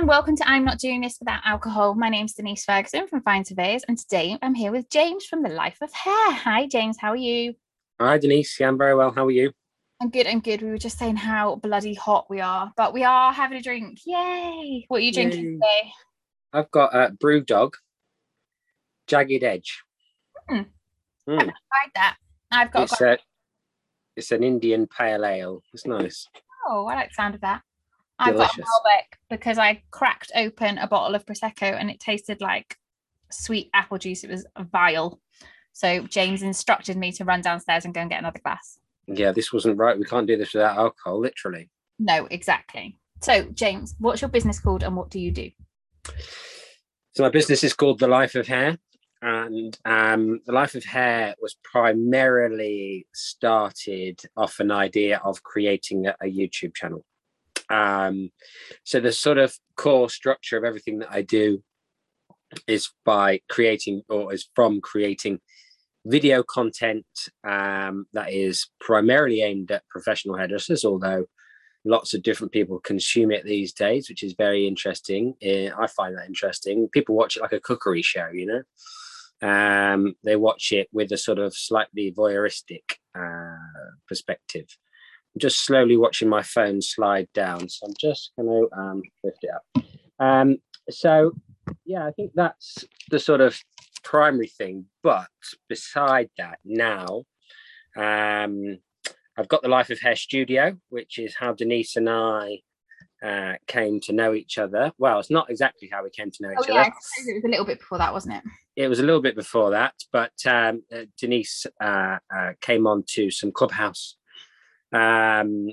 and welcome to I'm Not Doing This Without Alcohol. My name's Denise Ferguson from Find Surveyors, and today I'm here with James from The Life of Hair. Hi, James, how are you? Hi, Denise. Yeah, I'm very well. How are you? I'm good, I'm good. We were just saying how bloody hot we are, but we are having a drink. Yay! What are you drinking Yay. today? I've got a BrewDog, jagged edge. Hmm. Mm. Tried that. I've got. It's, a, it's an Indian pale ale. It's nice. Oh, I like the sound of that. I've got. Malbec because I cracked open a bottle of Prosecco and it tasted like sweet apple juice. It was vile. So James instructed me to run downstairs and go and get another glass. Yeah, this wasn't right. We can't do this without alcohol, literally. No, exactly. So, James, what's your business called and what do you do? So my business is called The Life of Hair, and um, The Life of Hair was primarily started off an idea of creating a, a YouTube channel. Um, so the sort of core structure of everything that I do is by creating, or is from creating video content um, that is primarily aimed at professional hairdressers, although lots of different people consume it these days, which is very interesting. Eh, I find that interesting. People watch it like a cookery show, you know. Um, they watch it with a sort of slightly voyeuristic uh, perspective. Just slowly watching my phone slide down, so I'm just going to um, lift it up. Um, so, yeah, I think that's the sort of primary thing. But beside that, now um, I've got the Life of Hair Studio, which is how Denise and I uh, came to know each other. Well, it's not exactly how we came to know Oh, each yeah, other. it was a little bit before that, wasn't it? It was a little bit before that, but um, uh, Denise uh, uh, came on to some clubhouse um,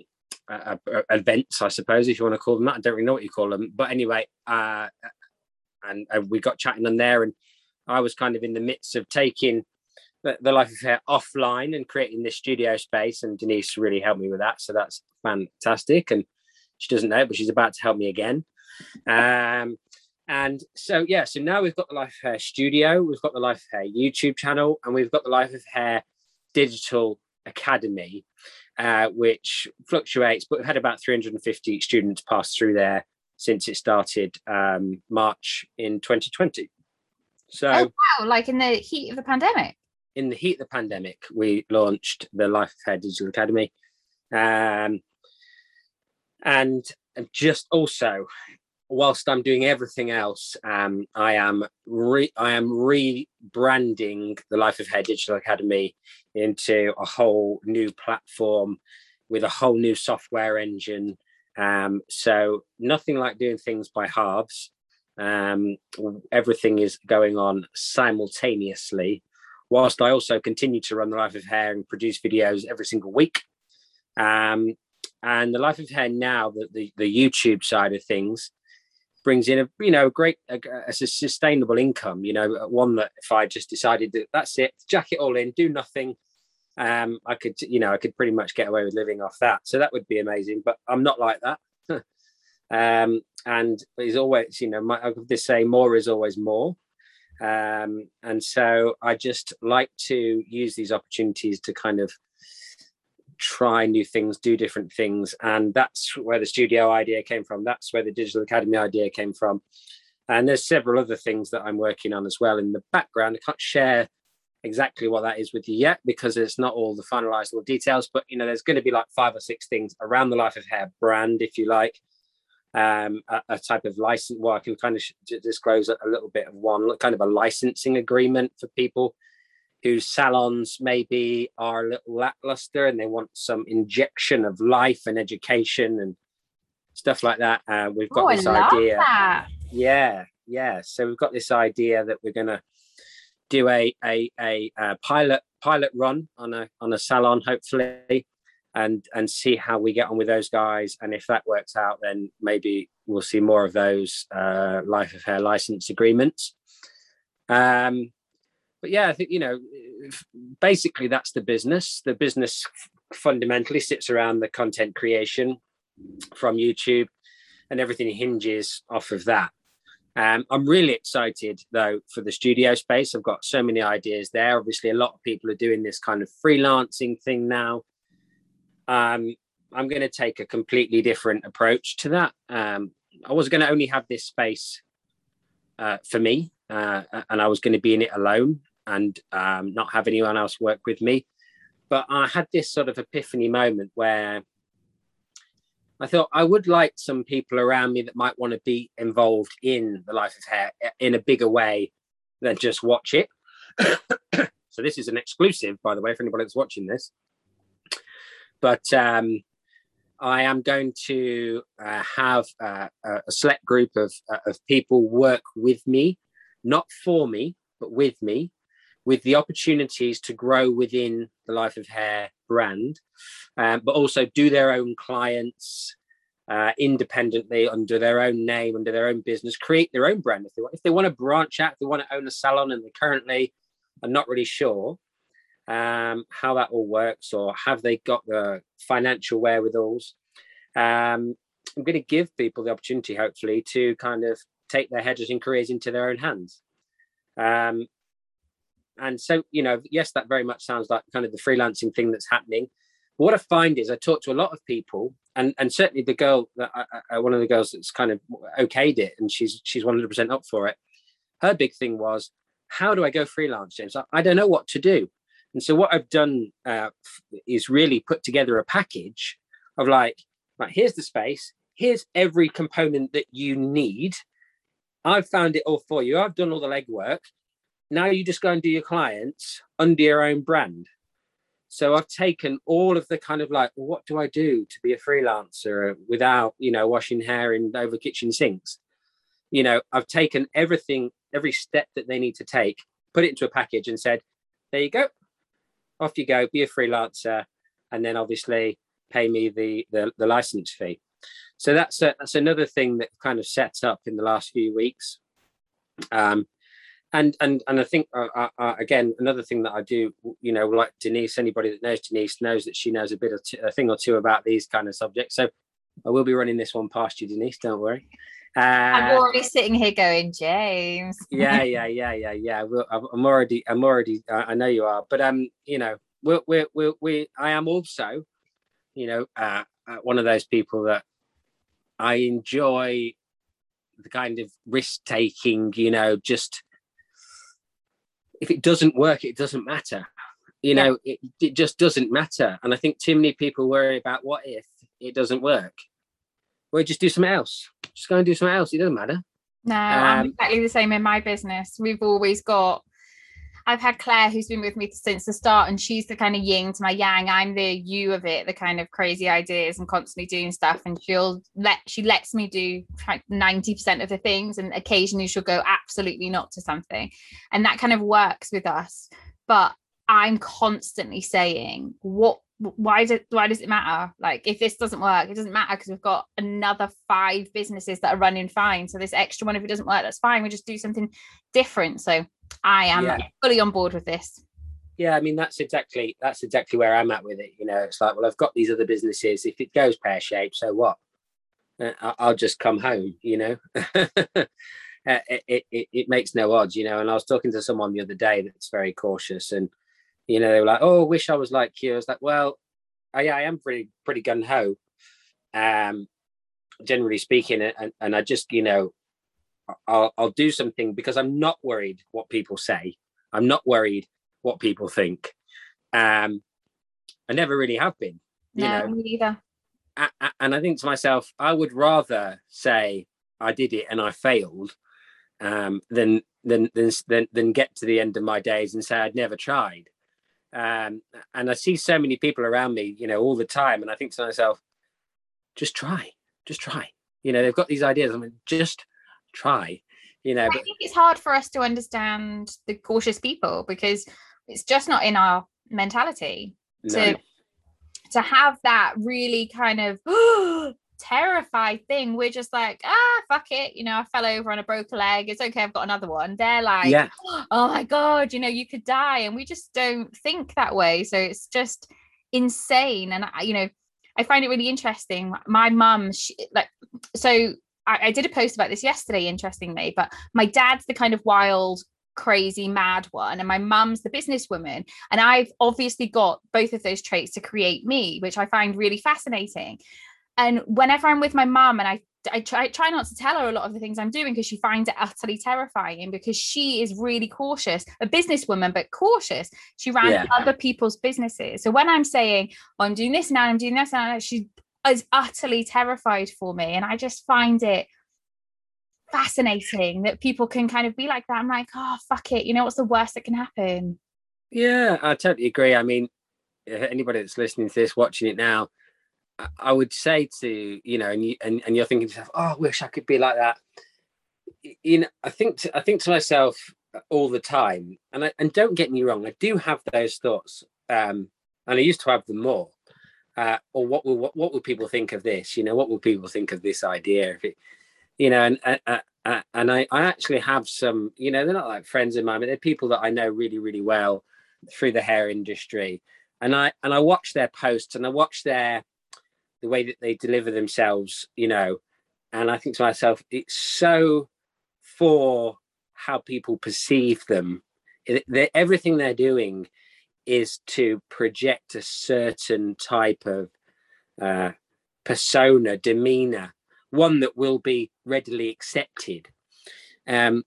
uh, events, I suppose, if you want to call them that. I don't really know what you call them, but anyway, uh, and, and we got chatting on there, and I was kind of in the midst of taking the, the life of hair offline and creating this studio space, and Denise really helped me with that, so that's fantastic. And she doesn't know, but she's about to help me again. Um, and so yeah, so now we've got the Life of Hair Studio, we've got the Life of Hair YouTube channel, and we've got the Life of Hair Digital Academy, uh, which fluctuates, but we've had about 350 students pass through there since it started um, March in 2020. So Oh, wow, like in the heat of the pandemic. in the heat of the pandemic, we launched the Life of Hair Digital Academy. Um, and just also, whilst I'm doing everything else, um, I am re- I am rebranding the Life of Hair Digital Academy into a whole new platform with a whole new software engine. Um, so nothing like doing things by halves. Um, everything is going on simultaneously whilst I also continue to run the Life of Hair and produce videos every single week. Um, and the Life of Hair now, the, the, the YouTube side of things, brings in a you know a great a, a sustainable income. You know, one that if I just decided that that's it, jack it all in, do nothing, um, I could you know I could pretty much get away with living off that. So that would be amazing. But I'm not like that. um, and there's always you know my, I say more is always more um, and so I just like to use these opportunities to kind of try new things, do different things, and that's where the studio idea came from. That's where the digital academy idea came from. And there's several other things that I'm working on as well in the background. I can't share exactly what that is with you yet because it's not all the finalized all details. But you know, there's going to be like five or six things around the Life of Hair brand, if you like, um, a, a type of license. Well, I can kind of sh- disclose a, a little bit of one kind of a licensing agreement for people whose salons maybe are a little lackluster and they want some injection of life and education and stuff like that. Uh, we've got Oh, this idea. that. Yeah, yeah. So we've got this idea that we're going to do a, a a uh pilot pilot run on a on a salon, hopefully, and and see how we get on with those guys. And if that works out, then maybe we'll see more of those uh, life of hair license agreements. Um, but yeah, I think you know, basically that's the business. The business fundamentally sits around the content creation from YouTube, and everything hinges off of that. Um, I'm really excited though for the studio space. I've got so many ideas there. Obviously, a lot of people are doing this kind of freelancing thing now. Um, I'm going to take a completely different approach to that. Um, I was going to only have this space uh, for me, uh, and I was going to be in it alone and um, not have anyone else work with me. But I had this sort of epiphany moment where I thought I would like some people around me that might want to be involved in the life of hair in a bigger way than just watch it. so this is an exclusive, by the way, for anybody that's watching this. But um, I am going to uh, have uh, a select group of, uh, of people work with me, not for me, but with me, with the opportunities to grow within the Life of Hair brand, um, but also do their own clients uh, independently under their own name, under their own business, create their own brand if they want. If they want to branch out, if they want to own a salon and they currently are not really sure, um, how that all works or have they got the financial wherewithals. Um, I'm going to give people the opportunity, hopefully, to kind of take their hairdressing careers into their own hands. Um, and so, you know, yes, that very much sounds like kind of the freelancing thing that's happening. What I find is I talk to a lot of people, and and certainly the girl, that I, one of the girls that's kind of okayed it, and she's she's 100% up for it. Her big thing was, how do I go freelance, James? I, I don't know what to do. And so what I've done uh, is really put together a package of like, right, here's the space, here's every component that you need. I've found it all for you. I've done all the legwork. Now you just go and do your clients under your own brand. So I've taken all of the kind of like, well, what do I do to be a freelancer without, you know, washing hair in over kitchen sinks? You know, I've taken everything, every step that they need to take, put it into a package and said, there you go off you go, be a freelancer, and then obviously pay me the the, the license fee. So that's a, that's another thing that kind of sets up in the last few weeks. Um, and and and I think uh, uh, uh, again another thing that I do, you know, like Denise, anybody that knows Denise knows that she knows a bit of t- a thing or two about these kind of subjects. So I will be running this one past you, Denise. Don't worry. Uh, I'm already sitting here going, James. yeah, yeah, yeah, yeah, yeah. I'm already, I'm already, I know you are, but um, you know, we're, we're, we're, we, I am also, you know, uh, uh, one of those people that I enjoy the kind of risk taking, you know, just if it doesn't work, it doesn't matter. You yeah. know, it, it just doesn't matter. And I think too many people worry about what if it doesn't work well, just do something else. Just go and do something else. It doesn't matter. No, um, I'm exactly the same in my business. We've always got. I've had Claire, who's been with me since the start, and she's the kind of yin to my yang. I'm the you of it, the kind of crazy ideas and constantly doing stuff. And she'll let she lets me do ninety percent of the things, and occasionally she'll go absolutely not to something, and that kind of works with us. But I'm constantly saying, what why does why does it matter like if this doesn't work it doesn't matter because we've got another five businesses that are running fine so this extra one if it doesn't work that's fine we just do something different so i am yeah. fully on board with this yeah i mean that's exactly that's exactly where i'm at with it you know it's like well i've got these other businesses if it goes pear-shaped so what uh, i'll just come home you know uh, it, it, it, it makes no odds you know and i was talking to someone the other day that's very cautious and you know, they were like, "Oh, wish I was like you." I was like, "Well, I, I am pretty pretty gun ho, um, generally speaking, and, and I just you know, I'll I'll do something because I'm not worried what people say. I'm not worried what people think. Um, I never really have been. You no, know, me either. And I think to myself, I would rather say I did it and I failed, um, than than than than than get to the end of my days and say I'd never tried. Um, and I see so many people around me, you know, all the time, and I think to myself, just try, just try. You know, they've got these ideas. I mean, just try. You know, I think it's hard for us to understand the cautious people because it's just not in our mentality no. to to have that really kind of terrified thing. We're just like, ah, fuck it. You know, I fell over on a broken leg. It's okay. I've got another one. They're like, yeah. oh my God, you know, you could die. And we just don't think that way. So it's just insane. And, I, you know, I find it really interesting. My mum, like, so I, I did a post about this yesterday, interestingly, but my dad's the kind of wild crazy mad one and my mum's the businesswoman and i've obviously got both of those traits to create me which i find really fascinating and whenever I'm with my mum and I I try try not to tell her a lot of the things I'm doing because she finds it utterly terrifying because she is really cautious, a businesswoman, but cautious. She ran yeah. other people's businesses. So when I'm saying, oh, I'm doing this now, I'm doing this now, she is utterly terrified for me. And I just find it fascinating that people can kind of be like that. I'm like, oh fuck it. You know what's the worst that can happen? Yeah, I totally agree. I mean, anybody that's listening to this, watching it now, I would say to you know, and you and, and you're thinking to yourself, "Oh, I wish I could be like that." You know, I think to, I think to myself all the time, and I, and don't get me wrong, I do have those thoughts, um, and I used to have them more. Uh, or what will what, what will people think of this? You know, what will people think of this idea? If it, you know, and uh, uh, and I, I actually have some, you know, they're not like friends of mine, but they're people that I know really, really well through the hair industry, and I and I watch their posts and I watch their the way that they deliver themselves, you know, and I think to myself, it's so for how people perceive them. They're, everything they're doing is to project a certain type of uh, persona, demeanor, one that will be readily accepted. Um,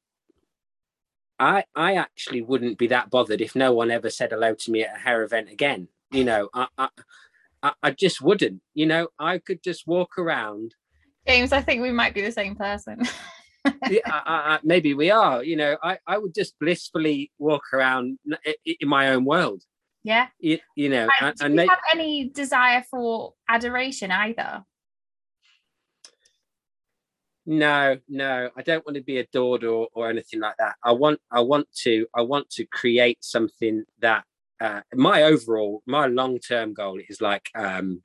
I I actually wouldn't be that bothered if no one ever said hello to me at a hair event again. You know, I, I I, just wouldn't. You know, I could just walk around. James, I think we might be the same person. yeah, I, I, maybe we are. You know, I, I would just blissfully walk around in my own world. Yeah. You, you know, and, and do you have any desire for adoration either? No, no, I don't want to be adored or, or anything like that. I want, I want to, I want to create something that uh, my overall, my long term goal is like um,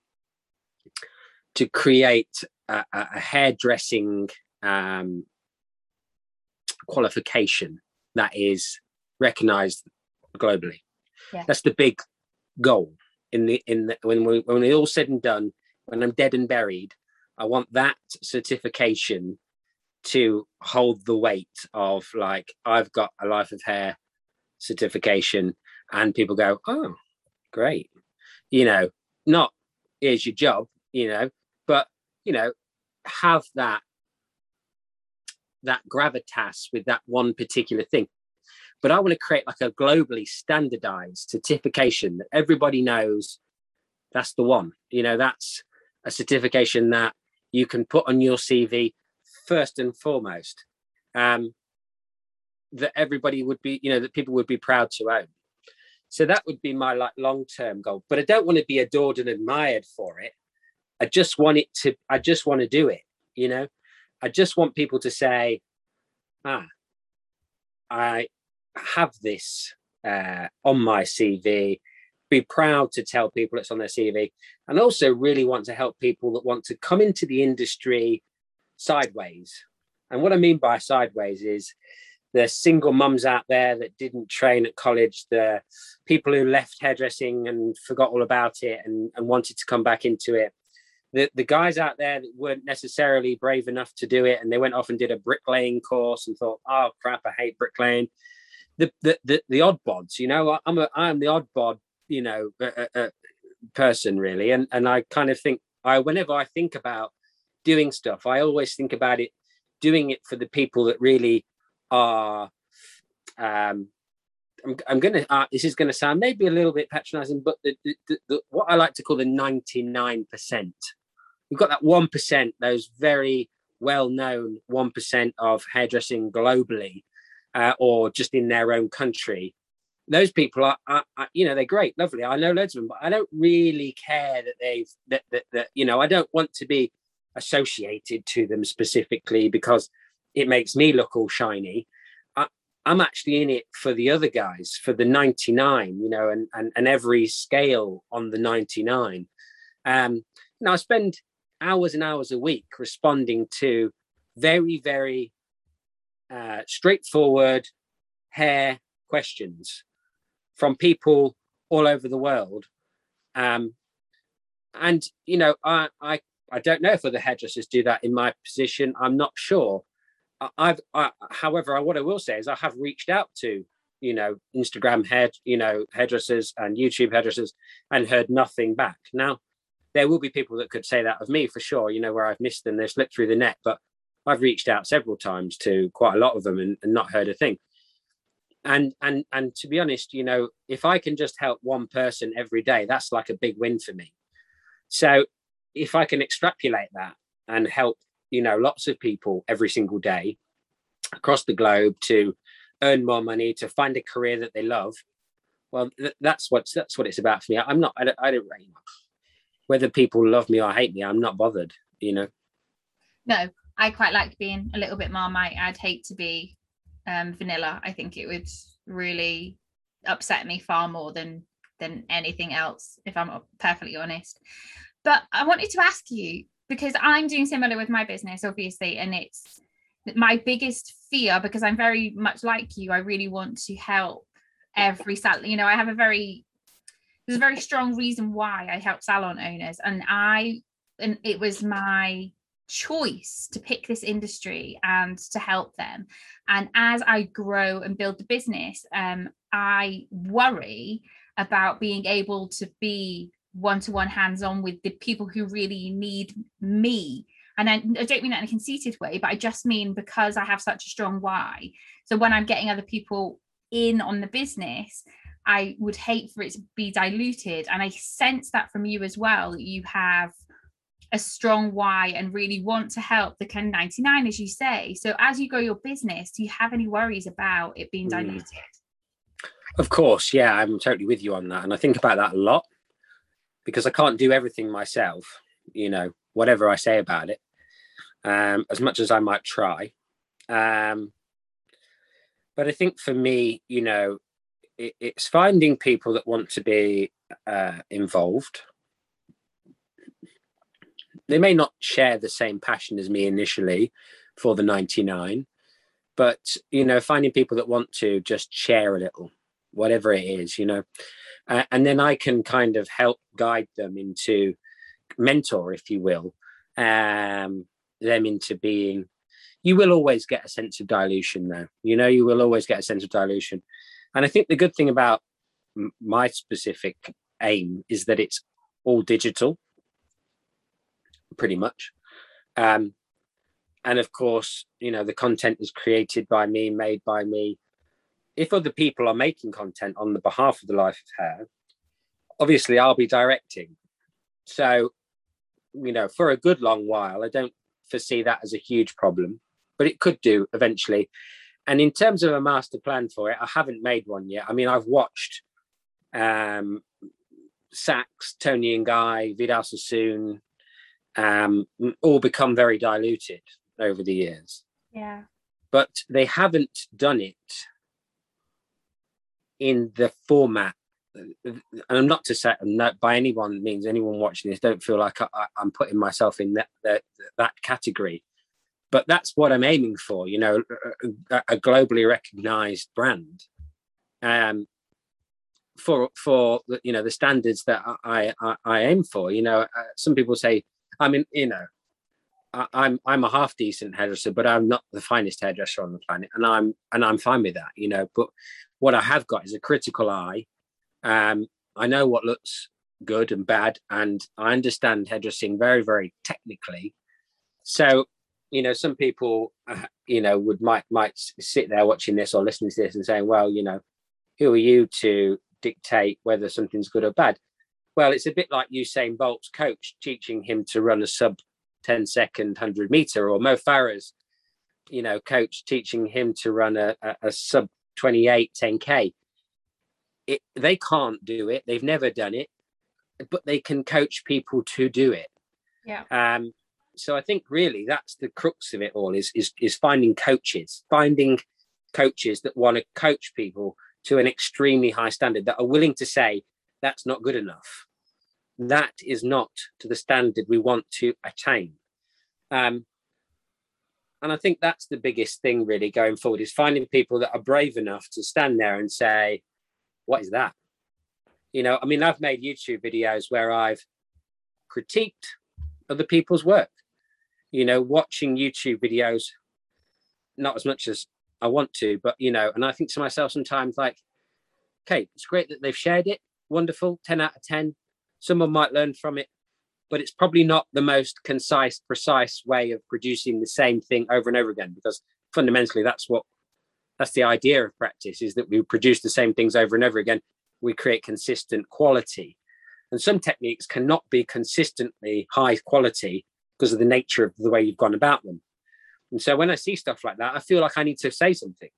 to create a, a hairdressing um, qualification that is recognized globally. Yeah. That's the big goal in the in the, when we when we're all said and done. When I'm dead and buried, I want that certification to hold the weight of like I've got a life of hair certification and people go, "Oh, great," you know, not here's your job, you know, but you know, have that that gravitas with that one particular thing. But I want to create like a globally standardized certification that everybody knows that's the one. You know, that's a certification that you can put on your CV first and foremost. Um, that everybody would be, you know, that people would be proud to own. So that would be my like long-term goal. But I don't want to be adored and admired for it. I just want it to, I just want to do it, you know. I just want people to say, ah, I have this uh, on my CV, be proud to tell people it's on their CV, and also really want to help people that want to come into the industry sideways. And what I mean by sideways is the single mums out there that didn't train at college, the people who left hairdressing and forgot all about it and, and wanted to come back into it, the, the guys out there that weren't necessarily brave enough to do it and they went off and did a bricklaying course and thought, oh crap, I hate bricklaying. The the the, the odd bods, you know, I'm a I'm the odd bod, you know, uh, uh, person really, and and I kind of think I whenever I think about doing stuff, I always think about it doing it for the people that really are um, I'm, I'm gonna uh, this is gonna sound maybe a little bit patronizing but the, the, the, what i like to call the 99% we've got that 1% those very well known 1% of hairdressing globally uh, or just in their own country those people are, are, are, you know they're great lovely i know loads of them but i don't really care that they've that, that, that you know i don't want to be associated to them specifically because it makes me look all shiny. I, am actually in it for the other guys, for the 99, you know, and and, and every scale on the 99. Um, now I spend hours and hours a week responding to very, very uh, straightforward hair questions from people all over the world. Um, and you know, I, I I don't know if other hairdressers do that in my position. I'm not sure. I've, I, however, what I will say is I have reached out to, you know, Instagram head, you know, hairdressers and YouTube hairdressers and heard nothing back. Now, there will be people that could say that of me for sure, you know, where I've missed them, they've slipped through the net, but I've reached out several times to quite a lot of them and, and not heard a thing. And and and to be honest, you know, if I can just help one person every day, that's like a big win for me. So if I can extrapolate that and help, you know, lots of people every single day across the globe to earn more money, to find a career that they love, well, th- that's what that's what it's about for me. I'm not. I don't. I don't whether people love me or hate me. I'm not bothered. You know. No, I quite like being a little bit marmite. I'd hate to be um, vanilla. I think it would really upset me far more than than anything else, if I'm perfectly honest. But I wanted to ask you because I'm doing similar with my business, obviously, and it's my biggest fear because I'm very much like you. I really want to help every salon. You know, I have a very there's a very strong reason why I help salon owners, and I and it was my choice to pick this industry and to help them. And as I grow and build the business, um, I worry about being able to be one-to-one hands-on with the people who really need me. And I, I, don't mean that in a conceited way but i just mean because i have such a strong why. So when i'm getting other people in on the business i would hate for it to be diluted. And i sense that from you as well. You have a strong why and really want to help the Ken99, as you say so as you grow your business do you have any worries about it being hmm. diluted of course yeah i'm totally with you on that and i think about that a lot because I can't do everything myself, you know, whatever I say about it, um, as much as I might try. Um, but I think for me, you know, it, it's finding people that want to be uh, involved. They may not share the same passion as me initially for the 99, but, you know, finding people that want to just share a little, whatever it is, you know uh, and then I can kind of help guide them into mentor, if you will, um, them into being. You will always get a sense of dilution, though. You know, you will always get a sense of dilution, and I think the good thing about my specific aim is that it's all digital, pretty much. Um, and of course, you know, the content is created by me, made by me, if other people are making content on the behalf of the life of hair obviously i'll be directing. So you know for a good long while i don't foresee that as a huge problem but it could do eventually. And in terms of a master plan for it i haven't made one yet. I mean i've watched um Saks, Toni and Guy, Vidal Sassoon, um, all become very diluted over the years. Yeah. But they haven't done it in the format and I'm not to say not by anyone means anyone watching this don't feel like I, am putting myself in that, that that category, but that's what I'm aiming for. You know, a, a globally recognized brand, um, for for you know the standards that I I, I aim for. You know, uh, some people say, I mean, you know, I, I'm I'm a half decent hairdresser, but I'm not the finest hairdresser on the planet, and I'm and I'm fine with that. You know, but what I have got is a critical eye. Um, I know what looks good and bad, and I understand hairdressing very, very technically. So, you know, some people, uh, you know, would might might sit there watching this or listening to this and saying, "Well, you know, who are you to dictate whether something's good or bad?" Well, it's a bit like Usain Bolt's coach teaching him to run a sub 10 second 100 meter, or Mo Farah's, you know, coach teaching him to run a, a, a sub 28 10k it, they can't do it. They've never done it but they can coach people to do it. Yeah. Um so i think really that's the crux of it all is is, is finding coaches finding coaches that want to coach people to an extremely high standard that are willing to say that's not good enough that is not to the standard we want to attain um, and I think that's the biggest thing really going forward is finding people that are brave enough to stand there and say, what is that? You know, I mean, I've made YouTube videos where I've critiqued other people's work, you know, watching YouTube videos, not as much as I want to, but, you know, and I think to myself sometimes like, okay, it's great that they've shared it. Wonderful. 10 out of 10. Someone might learn from it. but it's probably not the most concise, precise way of producing the same thing over and over again because fundamentally that's what that's the idea of practice is that we produce the same things over and over again we create consistent quality and some techniques cannot be consistently high quality because of the nature of the way you've gone about them and so when i see stuff like that i feel like i need to say something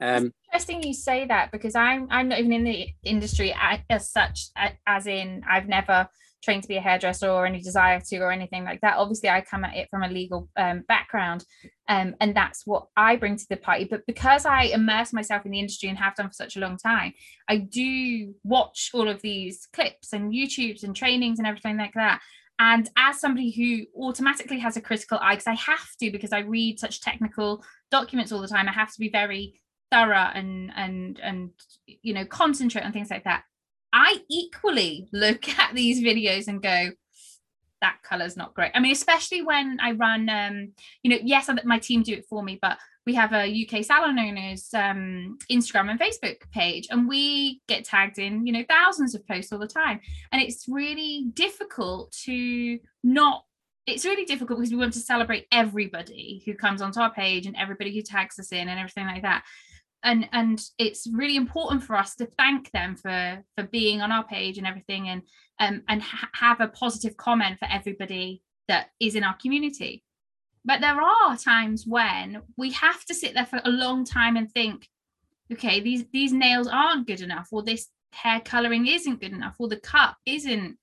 um, interesting you say that because i'm i'm not even in the industry as such as in i've never trained to be a hairdresser or any desire to or anything like that. Obviously i come at it from a legal um, background um, and that's what i bring to the party. But because i immerse myself in the industry and have done for such a long time i do watch all of these clips and youtubes and trainings and everything like that. And as somebody who automatically has a critical eye because i have to because i read such technical documents all the time i have to be very thorough and and and you know concentrate on things like that I equally look at these videos and go, that color's not great. I mean, especially when I run, um, you know, yes, my team do it for me, but we have a UK salon owners um, Instagram and Facebook page, and we get tagged in, you know, thousands of posts all the time. And it's really difficult to not. It's really difficult because we want to celebrate everybody who comes onto our page and everybody who tags us in and everything like that and and it's really important for us to thank them for for being on our page and everything and um and ha- have a positive comment for everybody that is in our community but there are times when we have to sit there for a long time and think okay these these nails aren't good enough or this hair coloring isn't good enough or the cut isn't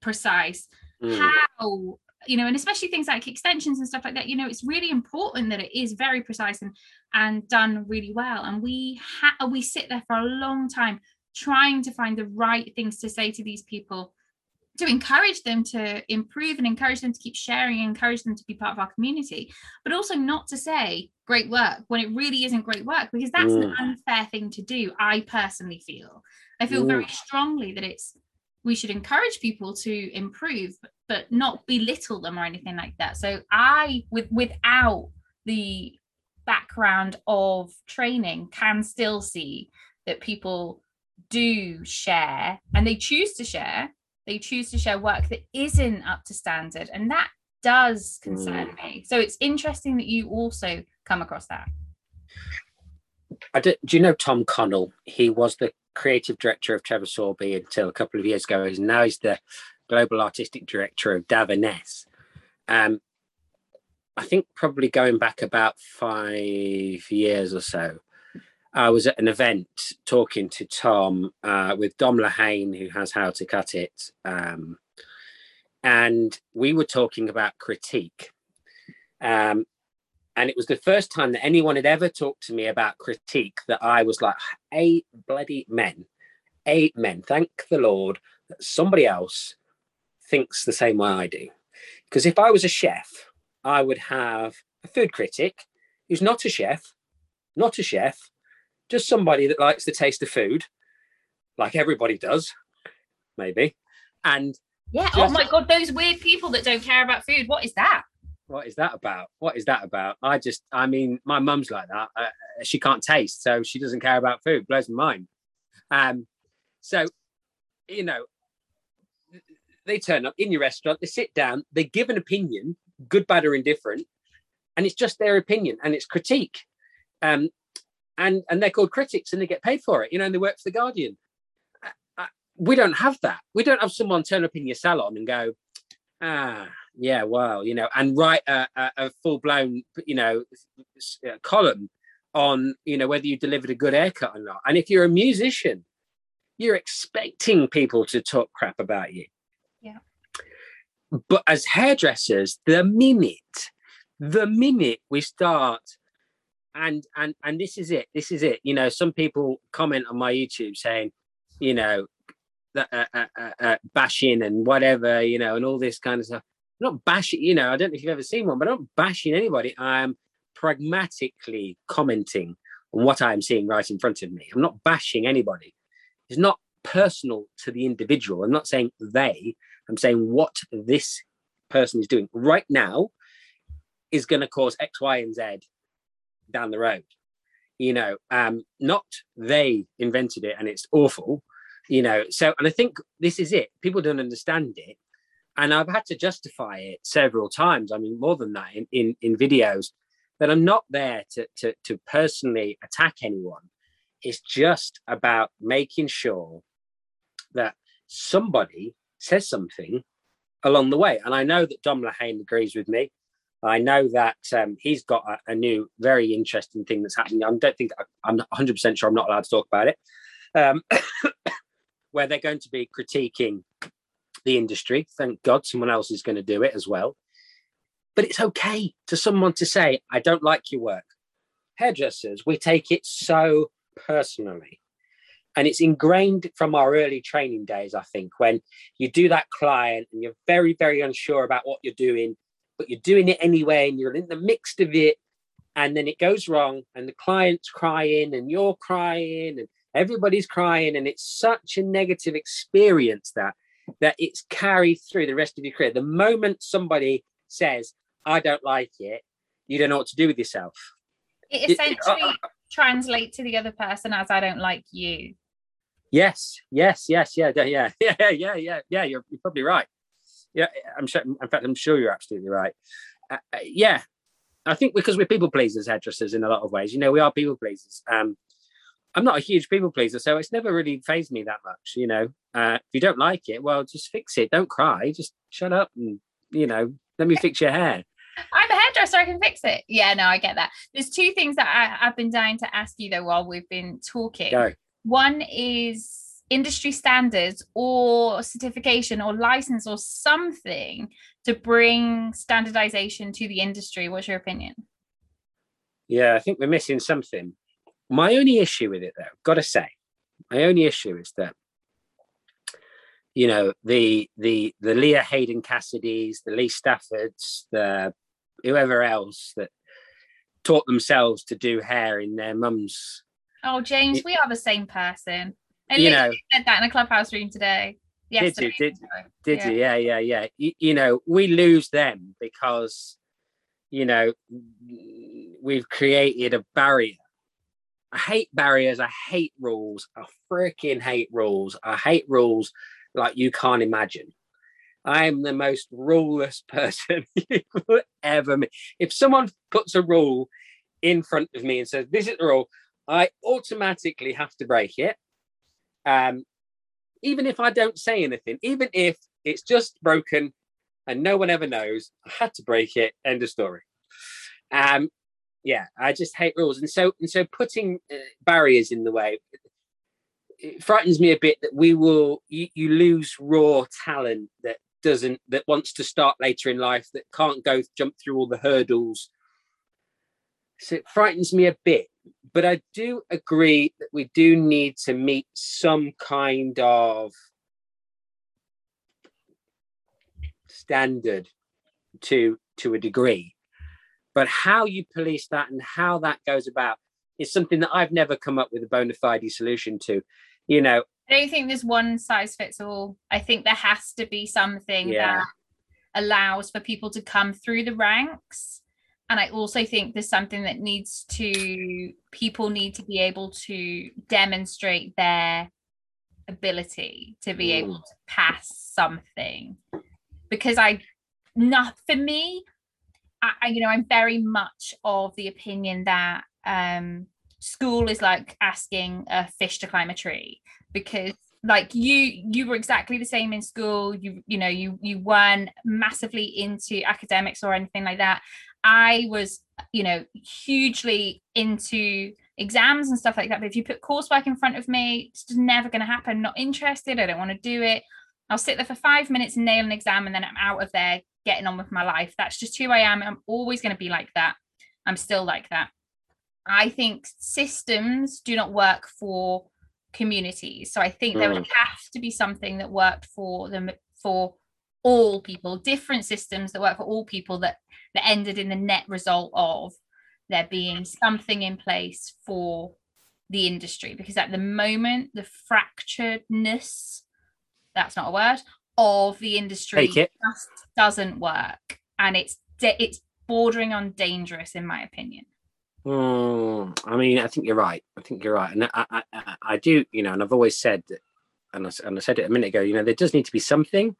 precise mm. how you know and especially things like extensions and stuff like that you know it's really important that it is very precise and and done really well and we ha- we sit there for a long time trying to find the right things to say to these people to encourage them to improve and encourage them to keep sharing encourage them to be part of our community but also not to say great work when it really isn't great work because that's mm. an unfair thing to do i personally feel i feel mm. very strongly that it's we should encourage people to improve but not belittle them or anything like that so i with without the background of training can still see that people do share and they choose to share they choose to share work that isn't up to standard and that does concern mm. me so it's interesting that you also come across that I do, do you know Tom Connell? He was the creative director of Trevor Sorbie until a couple of years ago. He's Now he's the global artistic director of Davines. Um, I think probably going back about five years or so, I was at an event talking to Tom uh, with Dom Lehane, who has How to Cut It. Um, and we were talking about critique. Um, and it was the first time that anyone had ever talked to me about critique that I was like, eight bloody men, eight men. Thank the Lord that somebody else thinks the same way I do. Because if I was a chef, I would have a food critic who's not a chef, not a chef, just somebody that likes the taste of food, like everybody does, maybe. And yeah, oh my God, those weird people that don't care about food. What is that? What is that about? What is that about? I just, I mean, my mum's like that. Uh, she can't taste, so she doesn't care about food. Blows my mind. Um, so, you know, they turn up in your restaurant, they sit down, they give an opinion, good, bad, or indifferent, and it's just their opinion and it's critique. Um, and and they're called critics and they get paid for it, you know, and they work for the Guardian. I, I, we don't have that. We don't have someone turn up in your salon and go, ah, yeah, wow, you know, and write a, a, a full blown, you know, column on, you know, whether you delivered a good haircut or not. And if you're a musician, you're expecting people to talk crap about you. Yeah. But as hairdressers, the minute, the minute we start, and and and this is it, this is it. You know, some people comment on my YouTube saying, you know, uh, uh, uh, uh, bashing and whatever, you know, and all this kind of stuff. I'm not bashing, you know, I don't know if you've ever seen one, but I'm not bashing anybody. I'm pragmatically commenting on what I'm seeing right in front of me. I'm not bashing anybody. It's not personal to the individual. I'm not saying they, I'm saying what this person is doing right now is going to cause X, Y, and Z down the road. You know, um, not they invented it and it's awful, you know. So, and I think this is it. People don't understand it and I've had to justify it several times. I mean, more than that in, in, in videos that I'm not there to, to, to personally attack anyone. It's just about making sure that somebody says something along the way. And I know that Dom Lehane agrees with me. I know that um, he's got a, a, new, very interesting thing that's happening. I don't think I, am 100% sure I'm not allowed to talk about it, um, where they're going to be critiquing the industry. Thank God someone else is going to do it as well. But it's okay to someone to say, I don't like your work. Hairdressers, we take it so personally. And it's ingrained from our early training days, I think, when you do that client and you're very, very unsure about what you're doing, but you're doing it anyway and you're in the mix of it. And then it goes wrong and the client's crying and you're crying and everybody's crying. And it's such a negative experience that that it's carried through the rest of your career. The moment somebody says, I don't like it, you don't know what to do with yourself. It essentially uh, uh, translates to the other person as I don't like you. Yes, yes, yes, yeah, yeah, yeah, yeah, yeah, yeah, yeah. You're, you're probably right. Yeah, I'm sure. In fact, I'm sure you're absolutely right. Uh, uh, yeah, I think because we're people pleasers, hairdressers, in a lot of ways. You know, we are people pleasers. Um, I'm not a huge people pleaser, so it's never really phased me that much. You know, uh, if you don't like it, well, just fix it. Don't cry. Just shut up and you know, let me fix your hair. I'm a hairdresser. I can fix it. Yeah, no, I get that. There's two things that I, have been dying to ask you though while we've been talking. Go. One is industry standards or certification or license or something to bring standardization to the industry. What's your opinion? Yeah, I think we're missing something. My only issue with it, though, got to say, my only issue is that you know the the the Leah Hayden Cassidys, the Lee Staffords, the whoever else that taught themselves to do hair in their mum's. Oh, James, we are the same person. I you know, said that in a clubhouse room today. Did you? Did, did yeah. you? Yeah, yeah, yeah. You, you know, we lose them because, you know, we've created a barrier. I hate barriers. I hate rules. I freaking hate rules. I hate rules like you can't imagine. I am the most ruleless person you ever meet. If someone puts a rule in front of me and says, This is the rule, I automatically have to break it. Um, even if I don't say anything, even if it's just broken and no one ever knows, I had to break it. End of story. Um, yeah, I just hate rules, and so and so putting uh, barriers in the way it frightens me a bit that we will you, you lose raw talent that doesn't that wants to start later in life that can't go jump through all the hurdles. So it frightens me a bit but I do agree that we do need to meet some kind of standard to to a degree. But how you police that and how that goes about is something that I've never come up with a bona fide solution to. You know, I don't think there's one size fits all. I think there has to be something yeah. that allows for people to come through the ranks and i also think there's something that needs to people need to be able to demonstrate their ability to be hmm. able to pass something because i not for me I, you know i'm very much of the opinion that um school is like asking a fish to climb a tree because like you you were exactly the same in school you you know you you weren't massively into academics or anything like that I was, you know, hugely into exams and stuff like that. But if you put coursework in front of me, it's just never going to happen. Not interested. I don't want to do it. I'll sit there for five minutes and nail an exam and then I'm out of there getting on with my life. That's just who I am. I'm always going to be like that. I'm still like that. I think systems do not work for communities. So I think mm. there would mm. have to be something that worked for them for all people, different systems that work for all people that that ended in the net result of there being something in place for the industry because at the moment the fracturedness that's not a word of the industry just doesn't work. And it's it's bordering on dangerous in my opinion. Mm, i mean i think you're right. I think you're right. And I, I, I do you know and i've always said and I, and I said it a minute ago you know there does need to be something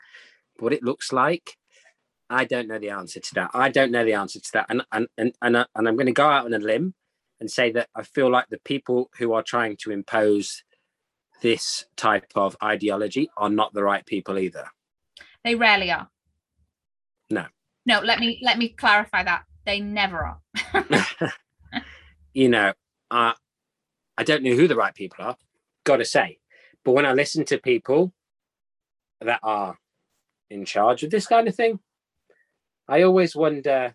what it looks like, I don't know the answer to that. I don't know the answer to that, and and and and, uh, and I'm going to go out on a limb and say that I feel like the people who are trying to impose this type of ideology are not the right people either. They rarely are. No. No, let me let me clarify that. They never are. you know, uh, I don't know who the right people are, gotta say. But when I listen to people that are in charge of this kind of thing, I always wonder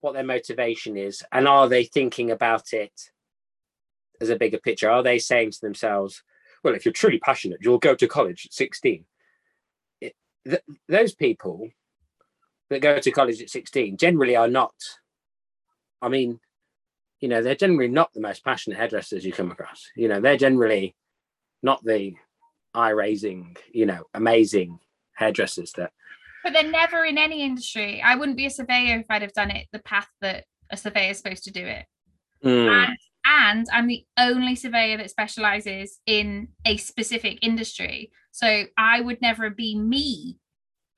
what their motivation is and are they thinking about it as a bigger picture? Are they saying to themselves, well, if you're truly passionate, you'll go to college at 16? It, th- those people that go to college at 16 generally are not, I mean, you know, they're generally not the most passionate hairdressers you come across. You know, they're generally not the eye raising, you know, amazing hairdressers that. But they're never in any industry. I wouldn't be a surveyor if I'd have done it the path that a surveyor is supposed to do it. Mm. And, and I'm the only surveyor that specializes in a specific industry. So I would never be me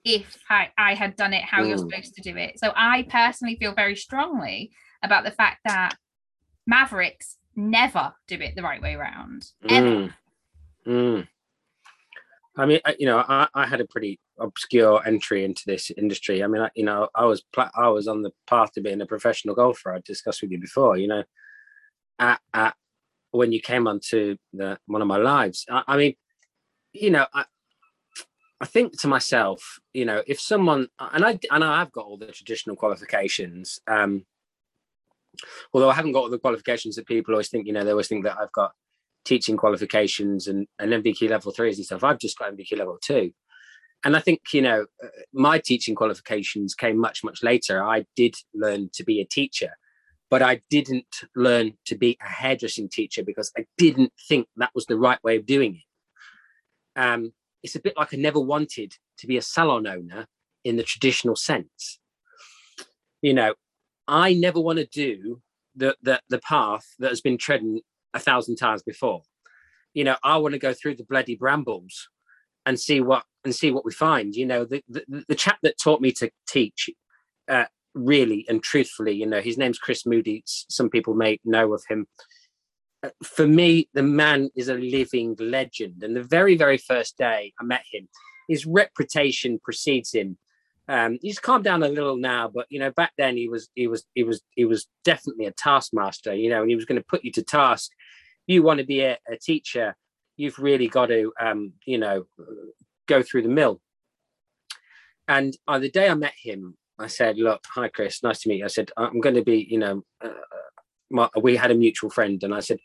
if I, I had done it how mm. you're supposed to do it. So I personally feel very strongly about the fact that Mavericks never do it the right way around. Mm. Mm. I mean, you know, I, I, had a pretty obscure entry into this industry. I mean, I, you know, I was I was on the path to being a professional golfer. I discussed with you before. You know, at, at when you came onto the one of my lives. I, I mean, you know, I, I think to myself, you know, if someone and I and I've got all the traditional qualifications, um, although I haven't got all the qualifications that people always think, you know, they always think that I've got teaching qualifications and, and NVQ level threes and stuff. I've just got NVQ level two. And I think, you know, uh, my teaching qualifications came much, much later. I did learn to be a teacher, but I didn't learn to be a hairdressing teacher because I didn't think that was the right way of doing it. Um, it's a bit like I never wanted to be a salon owner in the traditional sense. You know, I never want to do the, the the path that has been trodden a thousand times before. You know, I want to go through the bloody brambles and see what and see what we find. You know, the the, the chap that taught me to teach, uh, really and truthfully, you know, his name's Chris Moody. Some people may know of him. Uh, for me, the man is a living legend. And the very, very first day I met him, his reputation precedes him um, he's calmed down a little now, but you know, back then he was he was he was he was definitely a taskmaster, you know, and he was going to put you to task. You want to be a, a teacher, you've really got to um, you know, go through the mill. And on the day I met him, I said, "Look, hi Chris, nice to meet you." I said, "I'm going to be, you know, uh, my, we had a mutual friend, and I said."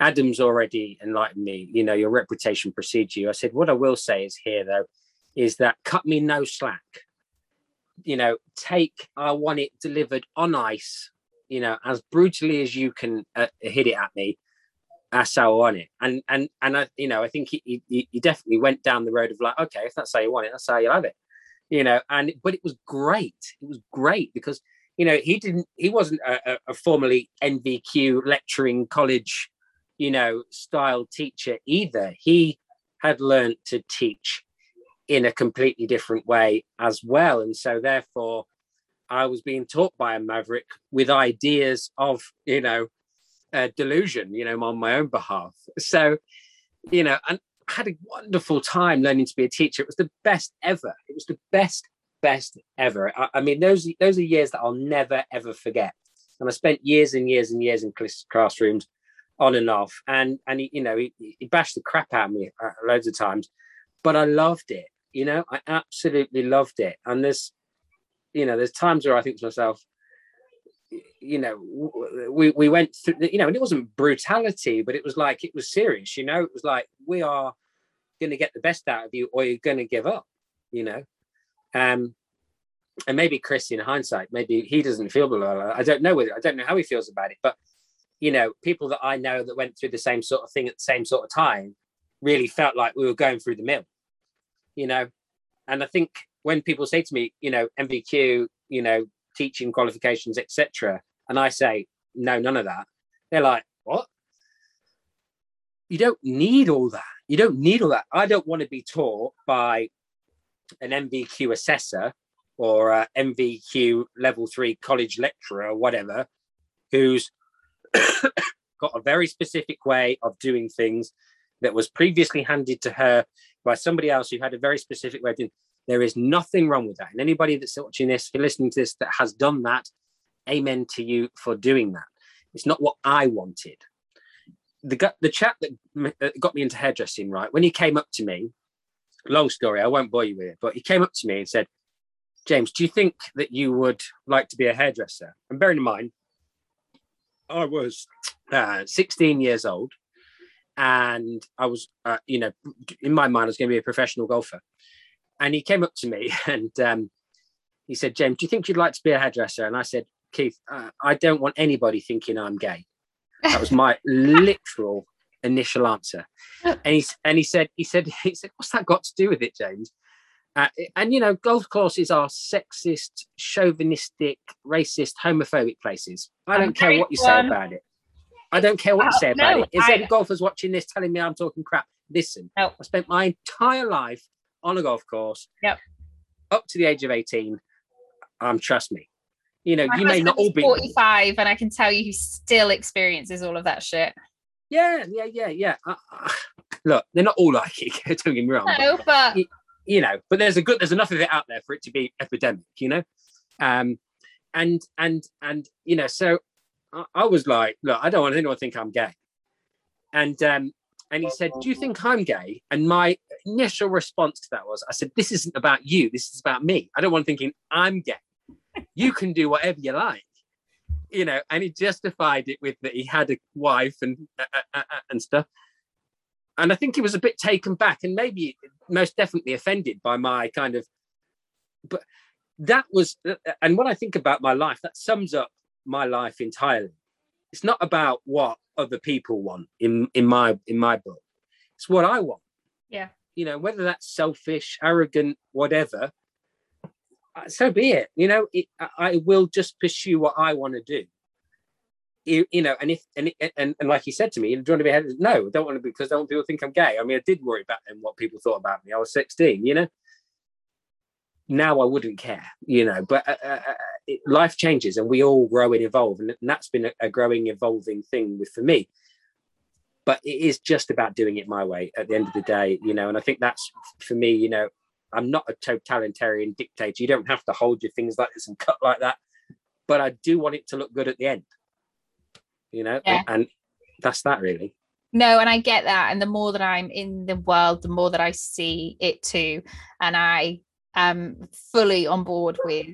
Adam's already enlightened me. You know, your reputation precedes you. I said, what I will say is here though, is that cut me no slack you know, take I want it delivered on ice, you know, as brutally as you can uh, hit it at me. That's how I want it. And and and I, you know, I think he, he, he definitely went down the road of like, okay, if that's how you want it, that's how you have it, you know. And but it was great. It was great because you know he didn't he wasn't a, a formerly NVQ lecturing college, you know, style teacher either. He had learned to teach in a completely different way as well. And so, therefore, I was being taught by a maverick with ideas of, you know, uh, delusion, you know, on my own behalf. So, you know, and had a wonderful time learning to be a teacher. It was the best ever. It was the best, best ever. I, I mean, those those are years that I'll never ever forget. And I spent years and years and years in classrooms, on and off. And and he, you know, he, he bashed the crap out of me uh, loads of times, but I loved it you know, I absolutely loved it. And there's, you know, there's times where I think to myself, you know, we we went through, you know, and it wasn't brutality, but it was like it was serious. You know, it was like we are going to get the best out of you, or you're going to give up. You know, um, and maybe Chris, in hindsight, maybe he doesn't feel. I don't know whether I don't know how he feels about it, but you know, people that I know that went through the same sort of thing at the same sort of time really felt like we were going through the mill you know, and I think when people say to me, you know, NVQ you know, teaching qualifications, etc., and I say no, none of that, they're like, what? You don't need all that. You don't need all that. I don't want to be taught by an NVQ assessor or a NVQ level three college lecturer or whatever, who's got a very specific way of doing things that was previously handed to her by somebody else who had a very specific way of doing. There is nothing wrong with that. And anybody that's watching this, you're listening to this, that has done that, amen to you for doing that. It's not what I wanted. The, the chap that got me into hairdressing, right, when he came up to me, long story, I won't bore you with it, but he came up to me and said, James, do you think that you would like to be a hairdresser? And bearing in mind, I was uh, 16 years old and I was, uh, you know, in my mind, I was going to be a professional golfer. And he came up to me and um, he said, James, do you think you'd like to be a hairdresser? And I said, Keith, uh, I don't want anybody thinking I'm gay. That was my literal initial answer. And he, and he said, he said, he said, what's that got to do with it, James? Uh, and you know, golf courses are sexist, chauvinistic, racist, homophobic places. I don't care what you say about it. I don't care what you say about no, it. Is I, any golfers watching this telling me I'm talking crap? Listen, no. I spent my entire life on a golf course. Yep. Up to the age of 18. Um, trust me. You know, my you may not all be 45, and I can tell you he still experiences all of that shit. Yeah, yeah, yeah, yeah. Uh, uh, look, they're not all like it. Don't get me wrong. No, but, but you, you know, but there's a good, there's enough of it out there for it to be epidemic. You know, um, and and and you know, so I, I was like, look, I don't want anyone to think I'm gay. And um, and he said, Do you think I'm gay? And my initial response to that was, I said, This isn't about you. This is about me. I don't want thinking I'm gay. You can do whatever you like. You know, and he justified it with that he had a wife and uh, uh, uh, uh and stuff. And I think he was a bit taken back and maybe most definitely offended by my kind of. But that was, and when I think about my life, that sums up my life entirely. It's not about what other people want in in my in my book. It's what I want. Yeah. You know, whether that's selfish, arrogant, whatever. Uh, so be it. You know, it, I will just pursue what I want to do. You, you, know, and if and, and and like he said to me, do you want to be ahead? No, don't want to be because I don't want people to think I'm gay. I mean, I did worry back then what people thought about me. I was 16, you know. Now I wouldn't care, you know. But uh, uh, uh it, life changes and we all grow and evolve and, and that's been a, a, growing evolving thing with for me but it is just about doing it my way at the end of the day you know and i think that's for me you know i'm not a totalitarian dictator you don't have to hold your things like this and cut like that but i do want it to look good at the end you know yeah. and that's that really no and i get that and the more that i'm in the world the more that i see it too and i am fully on board with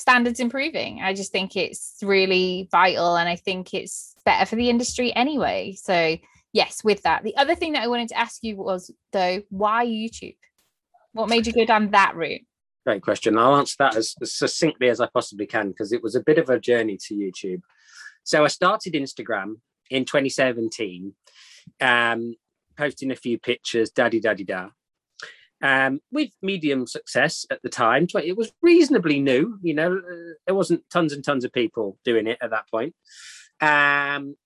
standards improving. I just think it's really vital and I think it's better for the industry anyway. So, yes, with that. The other thing that I wanted to ask you was, though, why YouTube? What made you go down that route? Great question. I'll answer that as, as succinctly as I possibly can because it was a bit of a journey to YouTube. So, I started Instagram in 2017, um, posting a few pictures, daddy, daddy, da um, with medium success at the time. It was reasonably new, you know, uh, there wasn't tons and tons of people doing it at that point. Um,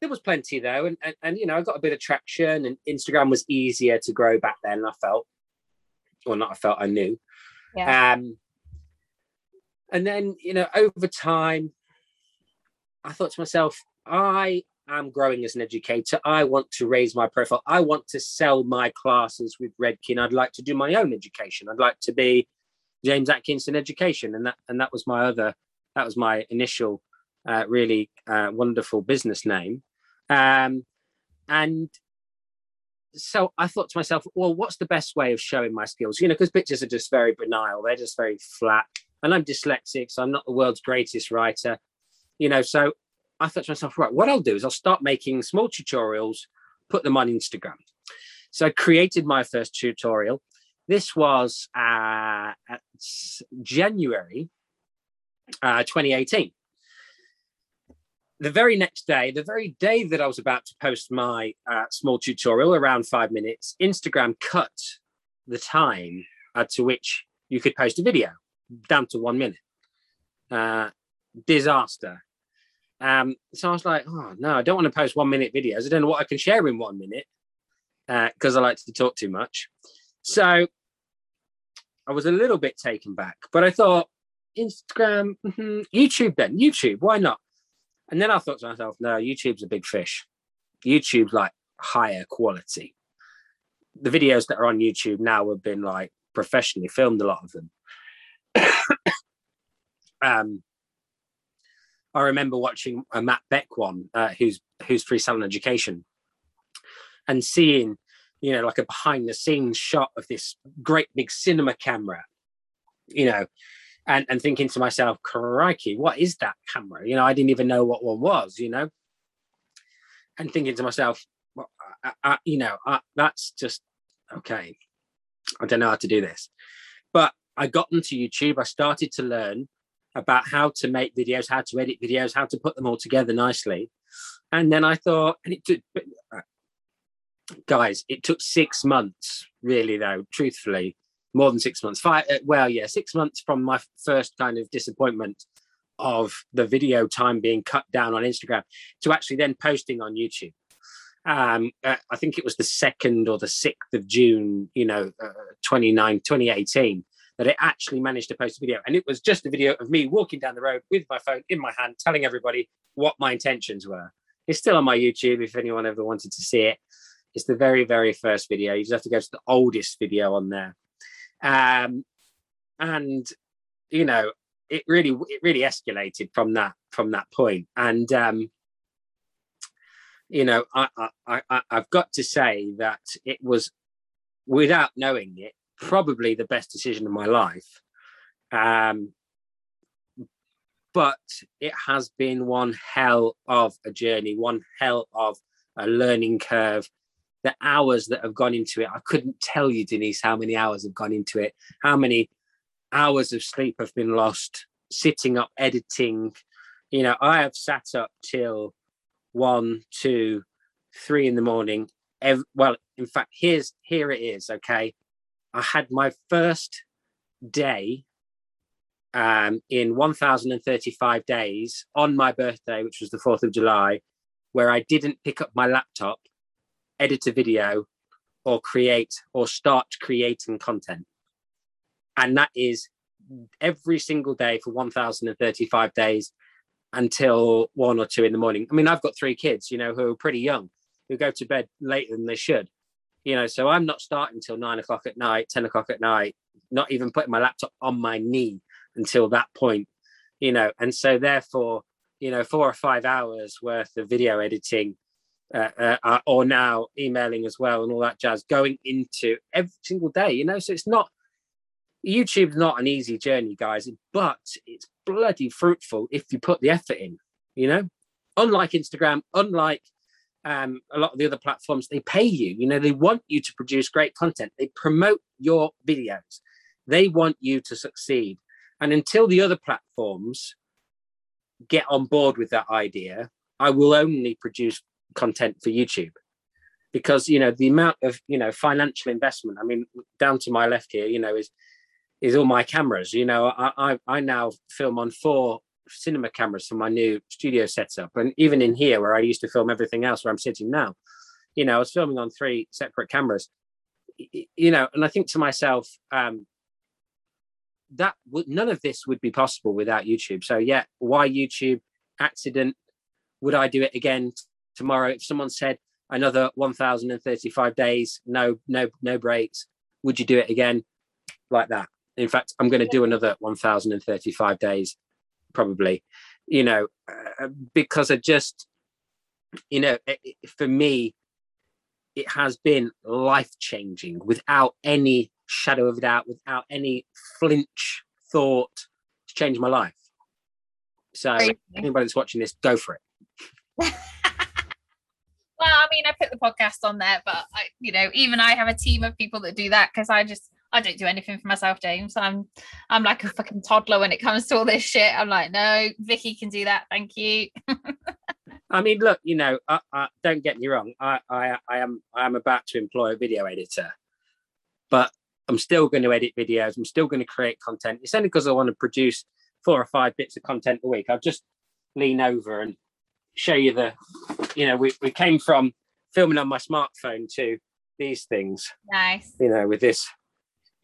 there was plenty though, and, and, and you know, I got a bit of traction, and Instagram was easier to grow back then. I felt, or not, I felt I knew. Yeah. Um, and then you know, over time, I thought to myself, I am growing as an educator. I want to raise my profile. I want to sell my classes with Redken. I'd like to do my own education. I'd like to be James Atkinson Education, and that and that was my other that was my initial uh, really uh, wonderful business name. Um, and so I thought to myself, well, what's the best way of showing my skills? You know, because pictures are just very banal, they're just very flat. And I'm dyslexic, so I'm not the world's greatest writer. You know, so I thought to myself, right, what I'll do is I'll start making small tutorials, put them on Instagram. So I created my first tutorial. This was uh, January uh, 2018. The very next day, the very day that I was about to post my uh, small tutorial, around five minutes, Instagram cut the time uh, to which you could post a video down to one minute. Uh, disaster um, so I was like, oh no, I don't want to post one minute videos. I don't know what I can share in one minute because uh, I like to talk too much. So I was a little bit taken back, but I thought Instagram, mm-hmm, YouTube, then YouTube, why not? And then I thought to myself, no, YouTube's a big fish. YouTube's like higher quality. The videos that are on YouTube now have been like professionally filmed, a lot of them. um, I remember watching a Matt Beck one, uh, who's who's free salon education, and seeing, you know, like a behind the scenes shot of this great big cinema camera, you know, and and thinking to myself, crikey, what is that camera? You know, I didn't even know what one was, you know, and thinking to myself, well, I, I, you know, I, that's just okay. I don't know how to do this, but I got into YouTube. I started to learn about how to make videos, how to edit videos, how to put them all together nicely. And then I thought, and it took, uh, guys, it took six months, really, though, truthfully, more than six months. Five, uh, well, yeah, six months from my first kind of disappointment of the video time being cut down on Instagram to actually then posting on YouTube. Um, uh, I think it was the second or the sixth of June, you know, uh, 29, 2018 that it actually managed to post a video. And it was just a video of me walking down the road with my phone in my hand, telling everybody what my intentions were. It's still on my YouTube if anyone ever wanted to see it. It's the very, very first video. You just have to go to the oldest video on there. Um, and you know, it really it really escalated from that from that point. And um, you know, I, I, I I've got to say that it was without knowing it, probably the best decision of my life. Um, but it has been one hell of a journey, one hell of a learning curve. The hours that have gone into it, I couldn't tell you, Denise, how many hours have gone into it, how many hours of sleep have been lost sitting up editing. You know, I have sat up till one, two, three in the morning. Every, well, in fact, here's here it is. Okay, I had my first day um, in 1,035 days on my birthday, which was the 4th of July, where I didn't pick up my laptop, edit a video, or create or start creating content. And that is every single day for 1,035 days until one or two in the morning. I mean, I've got three kids, you know, who are pretty young, who go to bed later than they should you know so i'm not starting till nine o'clock at night 10 o'clock at night not even putting my laptop on my knee until that point you know and so therefore you know four or five hours worth of video editing uh, uh, uh, or now emailing as well and all that jazz going into every single day you know so it's not youtube's not an easy journey guys but it's bloody fruitful if you put the effort in you know? Unlike instagram unlike um, a lot of the other platforms, they pay you. You know, they want you to produce great content. They promote your videos. They want you to succeed. And until the other platforms get on board with that idea, I will only produce content for YouTube because you know the amount of you know financial investment. I mean, down to my left here, you know, is is all my cameras. You know, I I, I now film on four cinema cameras for my new studio setup. And even in here, where I used to film everything else, where I'm sitting now, you know, I was filming on three separate cameras. You know, and I think to myself, um, that would none of this would be possible without YouTube. So yeah, why YouTube? Accident. Would I do it again tomorrow? If someone said another 1,035 days, no, no, no breaks, would you do it again? Like that. In fact, I'm going to do another 1,035 days probably, you know, uh, because I just, you know, it, for me, it has been life changing without any shadow of a doubt, without any flinch thought to change my life. So, anybody that's watching this, go for it. well, I mean, I put the podcast on there, but I, you know, even I have a team of people that do that because I just I don't do anything for myself, James. I'm I'm like a fucking toddler when it comes to all this shit. I'm like, no, Vicky can do that. Thank you. I mean, look, you know, I, I, don't get me wrong. I, I I am I am about to employ a video editor, but I'm still going to edit videos. I'm still going to create content. It's only because I want to produce four or five bits of content a week. I'll just lean over and show you the, you know, we, we came from filming on my smartphone to these things. Nice. You know, with this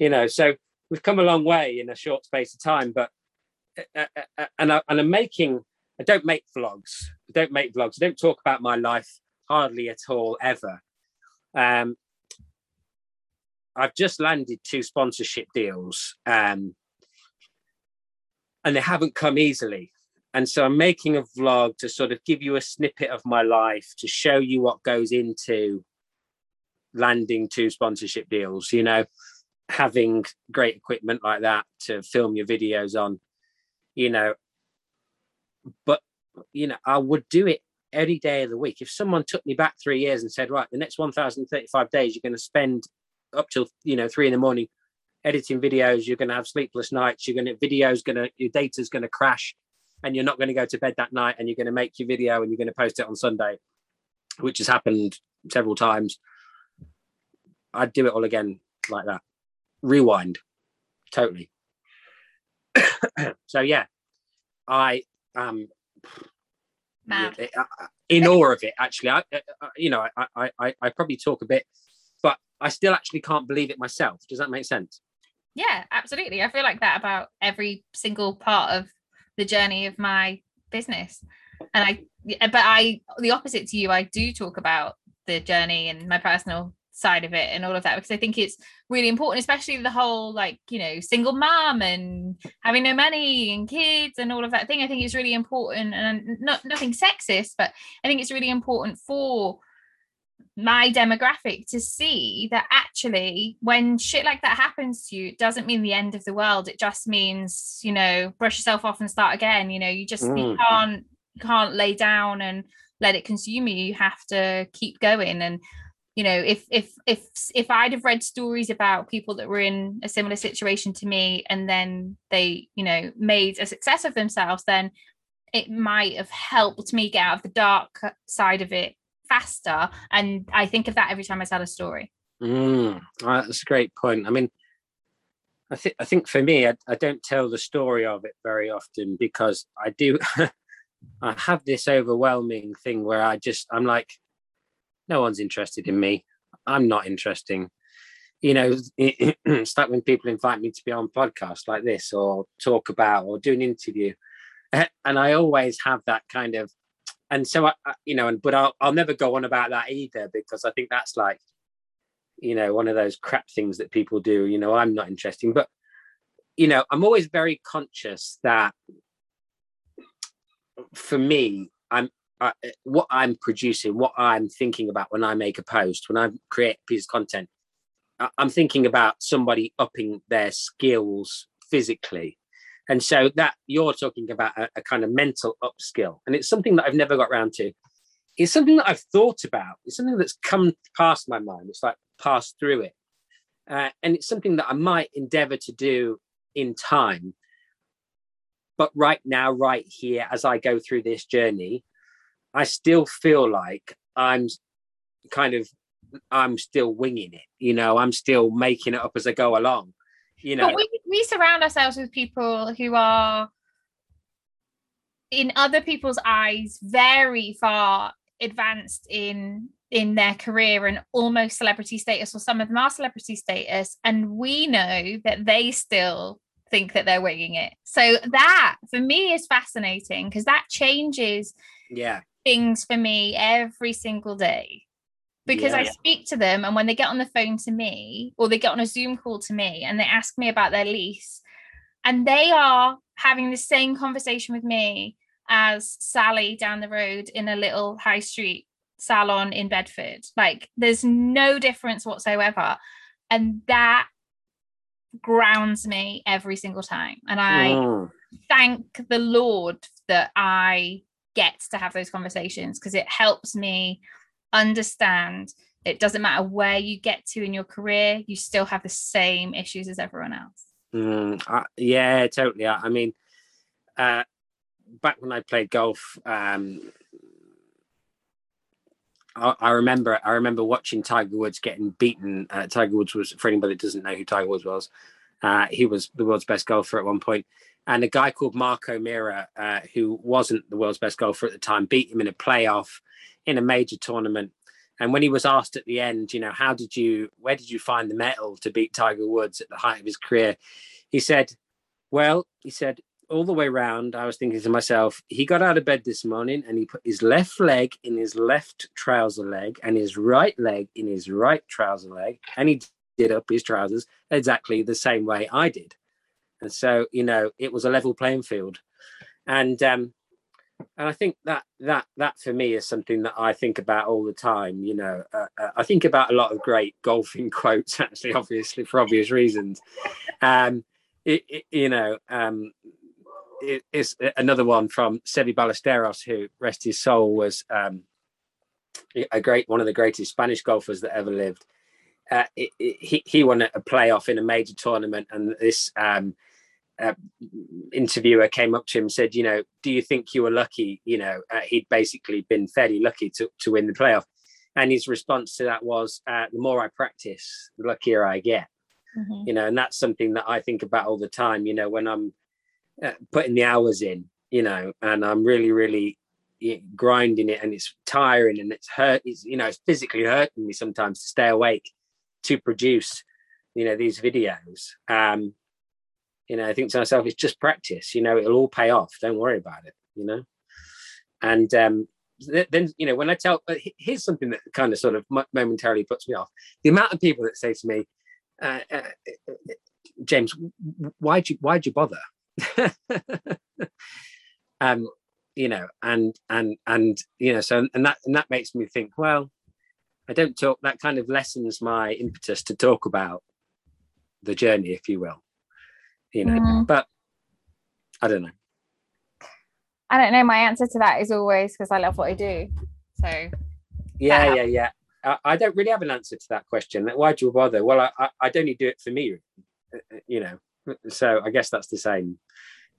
you know so we've come a long way in a short space of time. But uh, uh, uh, and I, and I'm making. I don't make vlogs. I don't make vlogs. I don't talk about my life hardly at all ever. Um, I've just landed two sponsorship deals, um, and they haven't come easily. And so I'm making a vlog to sort of give you a snippet of my life to show you what goes into landing two sponsorship deals. You know, having great equipment like that to film your videos on. You know, but you know, I would do it any day of the week. If someone took me back three years and said, right, the next 1,035 days, you're going to spend up till, you know, three in the morning editing videos, you're going to have sleepless nights, you're going to, video's going to, your data's going to crash and you're not going to go to bed that night and you're going to make your video and you're going to post it on Sunday, which has happened several times. I'd do it all again like that. Rewind. Totally. so yeah, I um Mad. Uh, uh, in awe of it. Actually, I, I you know, I, I, I probably talk a bit, but I still actually can't believe it myself. Does that make sense? Yeah, absolutely. I feel like that about every single part of the journey of my business, and I, but I, the opposite to you, I do talk about the journey and my personal side of it and all of that because I think it's really important, especially the whole like you know single mom and having no money and kids and all of that thing. I think it's really important and not nothing sexist, but I think it's really important for my demographic to see that actually when shit like that happens to you it doesn't mean the end of the world it just means you know brush yourself off and start again you know you just mm. you can't can't lay down and let it consume you you have to keep going and you know if if if if i'd have read stories about people that were in a similar situation to me and then they you know made a success of themselves then it might have helped me get out of the dark side of it faster. And i think of that every time i tell a story. Mm, that's a great point. I mean i think i think for me I, I don't tell the story of it very often because i do i have this overwhelming thing where i just i'm like no one's interested in me. I'm not interesting. You know, it's like when people invite me to be on podcasts like this or talk about or do an interview. And I always have that kind of, and so I, you know, and but I'll, I'll never go on about that either because I think that's like, you know, one of those crap things that people do. You know, I'm not interesting, but you know, I'm always very conscious that for me, I'm uh, what I'm producing, what I'm thinking about when I make a post, when I create a piece of content, I'm thinking about somebody upping their skills physically. And so that you're talking about a, a kind of mental upskill. And it's something that I've never got around to. It's something that I've thought about. It's something that's come past my mind. It's like passed through it. Uh, and it's something that I might endeavor to do in time. But right now, right here, as I go through this journey, I still feel like I'm kind of I'm still winging it. You know, I'm still making it up as I go along. You know, but we we surround ourselves with people who are in other people's eyes very far advanced in in their career and almost celebrity status or some of them are celebrity status and we know that they still think that they're winging it so that for me is fascinating because that changes yeah things for me every single day because yeah. I speak to them and when they get on the phone to me or they get on a Zoom call to me and they ask me about their lease and they are having the same conversation with me as Sally down the road in a little high street salon in Bedford. Like there's no difference whatsoever. And that grounds me every single time. And I oh. thank the Lord that I get to have those conversations because it helps me understand it doesn't matter where you get to in your career you still have the same issues as everyone else mm, uh, yeah totally i, I mean uh, back when i played golf um, I, I, remember I remember watching Tiger Woods getting beaten. Uh, Tiger Woods was for anybody that doesn't know who Tiger Woods was. Uh, he was the world's best golfer at one point, and a guy called Mark O'Meara, uh, who wasn't the world's best golfer at the time, beat him in a playoff in a major tournament. And when he was asked at the end, you know, how did you, where did you find the metal to beat Tiger Woods at the height of his career? He said, well, he said, all the way around, I was thinking to myself, he got out of bed this morning and he put his left leg in his left trouser leg and his right leg in his right trouser leg. And he did up his trousers exactly the same way I did. And so, you know, it was a level playing field. And um, and I think that that that for me is something that I think about all the time. You know, uh, uh, I think about a lot of great golfing quotes, actually, obviously for obvious reasons. Um, it, it, you know, um, it, it's another one from Seve Ballesteros, who rest his soul was um, a great one of the greatest Spanish golfers that ever lived. Uh, he he won a playoff in a major tournament, and this um, uh, interviewer came up to him and said, you know, do you think you were lucky? You know, uh, he'd basically been fairly lucky to, to win the playoff. And his response to that was, uh, the more I practice, the luckier I get. Mm-hmm. You know, and that's something that I think about all the time. You know, when I'm uh, putting the hours in, you know, and I'm really, really grinding it, and it's tiring, and it's hurt. It's you know, it's physically hurting me sometimes to stay awake to produce, you know, these videos. Um, you know, I think to myself, it's just practice. You know, it'll all pay off. Don't worry about it. You know, and um, then you know when I tell, here's something that kind of sort of momentarily puts me off: the amount of people that say to me, uh, uh, "James, why'd you why'd you bother?" um, you know, and and and you know, so and that and that makes me think, well, I don't talk. That kind of lessens my impetus to talk about the journey, if you will you know mm. but i don't know. I don't know. My answer to that is always because i love what i do. So yeah yeah yeah. I, I, don't really have an answer to that question. Why do you bother? Well I, I i'd only do it for me uh, uh, you know uh, so i guess that's the same.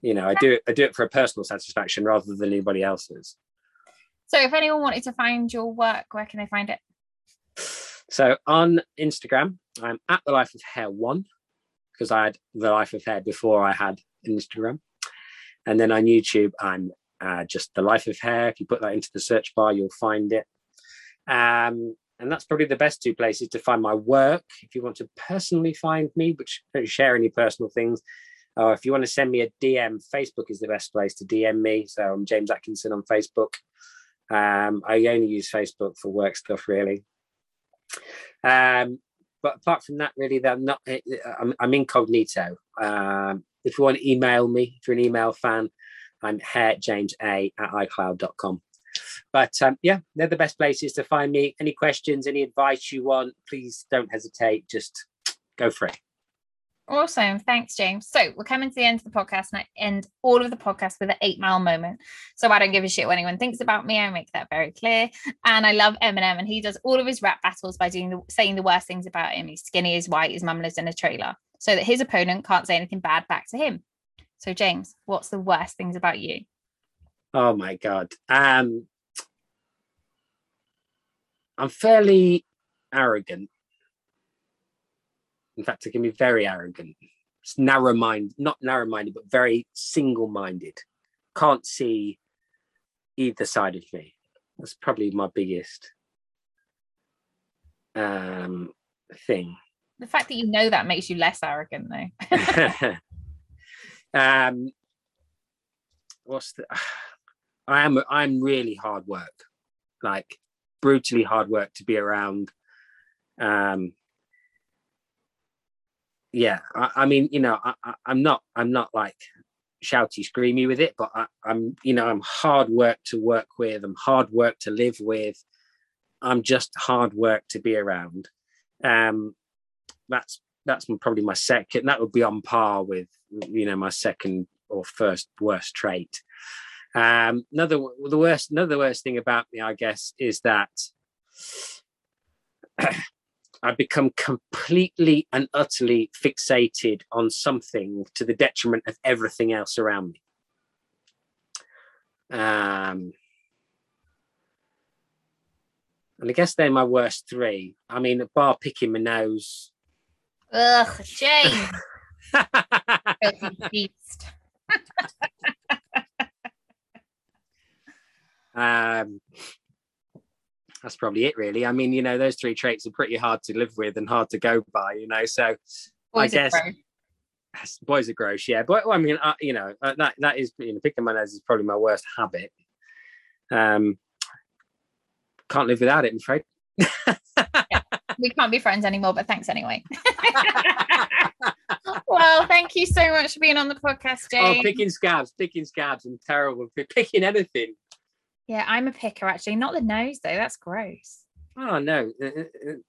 You know i do it i do it for a personal satisfaction rather than anybody else's. So if anyone wanted to find your work where can they find it? So on instagram i'm at the life of hair one because I had the life of hair before I had Instagram. And then on YouTube, I'm uh, just the life of hair. If you put that into the search bar, you'll find it. Um, and that's probably the best two places to find my work. If you want to personally find me, which don't share any personal things, or if you want to send me a DM, Facebook is the best place to DM me. So I'm James Atkinson on Facebook. Um, I only use Facebook for work stuff, really. Um, but apart from that, really, they're not. Eh, eh, I'm, I'm incognito. Um, if you want to email me, if you're an email fan, I'm james a at icloud.com. But um, yeah, they're the best places to find me. Any questions, any advice you want, please don't hesitate. Just go for it. Awesome. Thanks, James. So we're coming to the end of the podcast and I end all of the podcast with an eight mile moment. So I don't give a shit what anyone thinks about me. I make that very clear. And I love Eminem and he does all of his rap battles by doing the saying the worst things about him. He's skinny, he's white, his mum lives in a trailer. So that his opponent can't say anything bad back to him. So James, what's the worst things about you? Oh my God. Um I'm fairly arrogant in fact, it can be very arrogant. It's narrow minded, not narrow minded, but very single minded. Can't see either side of me. That's probably my biggest um, thing. The fact that you know that makes you less arrogant, though. um, what's the? I am. I'm really hard work, like brutally hard work to be around. Um, yeah, I, I mean, you know, I, am not, I'm not like shouty, screamy with it, but I, I'm, you know, I'm hard work to work with. I'm hard work to live with. I'm just hard work to be around. Um, that's that's probably my second. That would be on par with, you know, my second or first worst trait. Um, another the worst another worst thing about me, I guess, is that I become completely and utterly fixated on something to the detriment of everything else around me. Um, and I guess they're my worst three. I mean, bar picking my nose. Ugh, shame. beast. um, that's probably it, really. I mean, you know, those three traits are pretty hard to live with and hard to go by, you know. So Boys I guess gross. boys are gross, yeah. But I mean, uh, you know, uh, that that is you know, picking my nose is probably my worst habit. Um, can't live without it, I'm afraid. we can't be friends anymore, but thanks anyway. well, thank you so much for being on the podcast, oh, Jane. picking scabs, picking scabs, I'm terrible. Picking anything. Yeah, I'm a picker actually, not the nose though. That's gross. Oh no, Uh,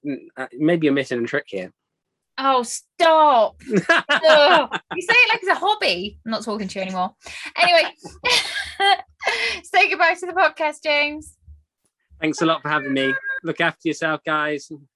uh, uh, maybe you're missing a trick here. Oh, stop. You say it like it's a hobby. I'm not talking to you anymore. Anyway, say goodbye to the podcast, James. Thanks a lot for having me. Look after yourself, guys.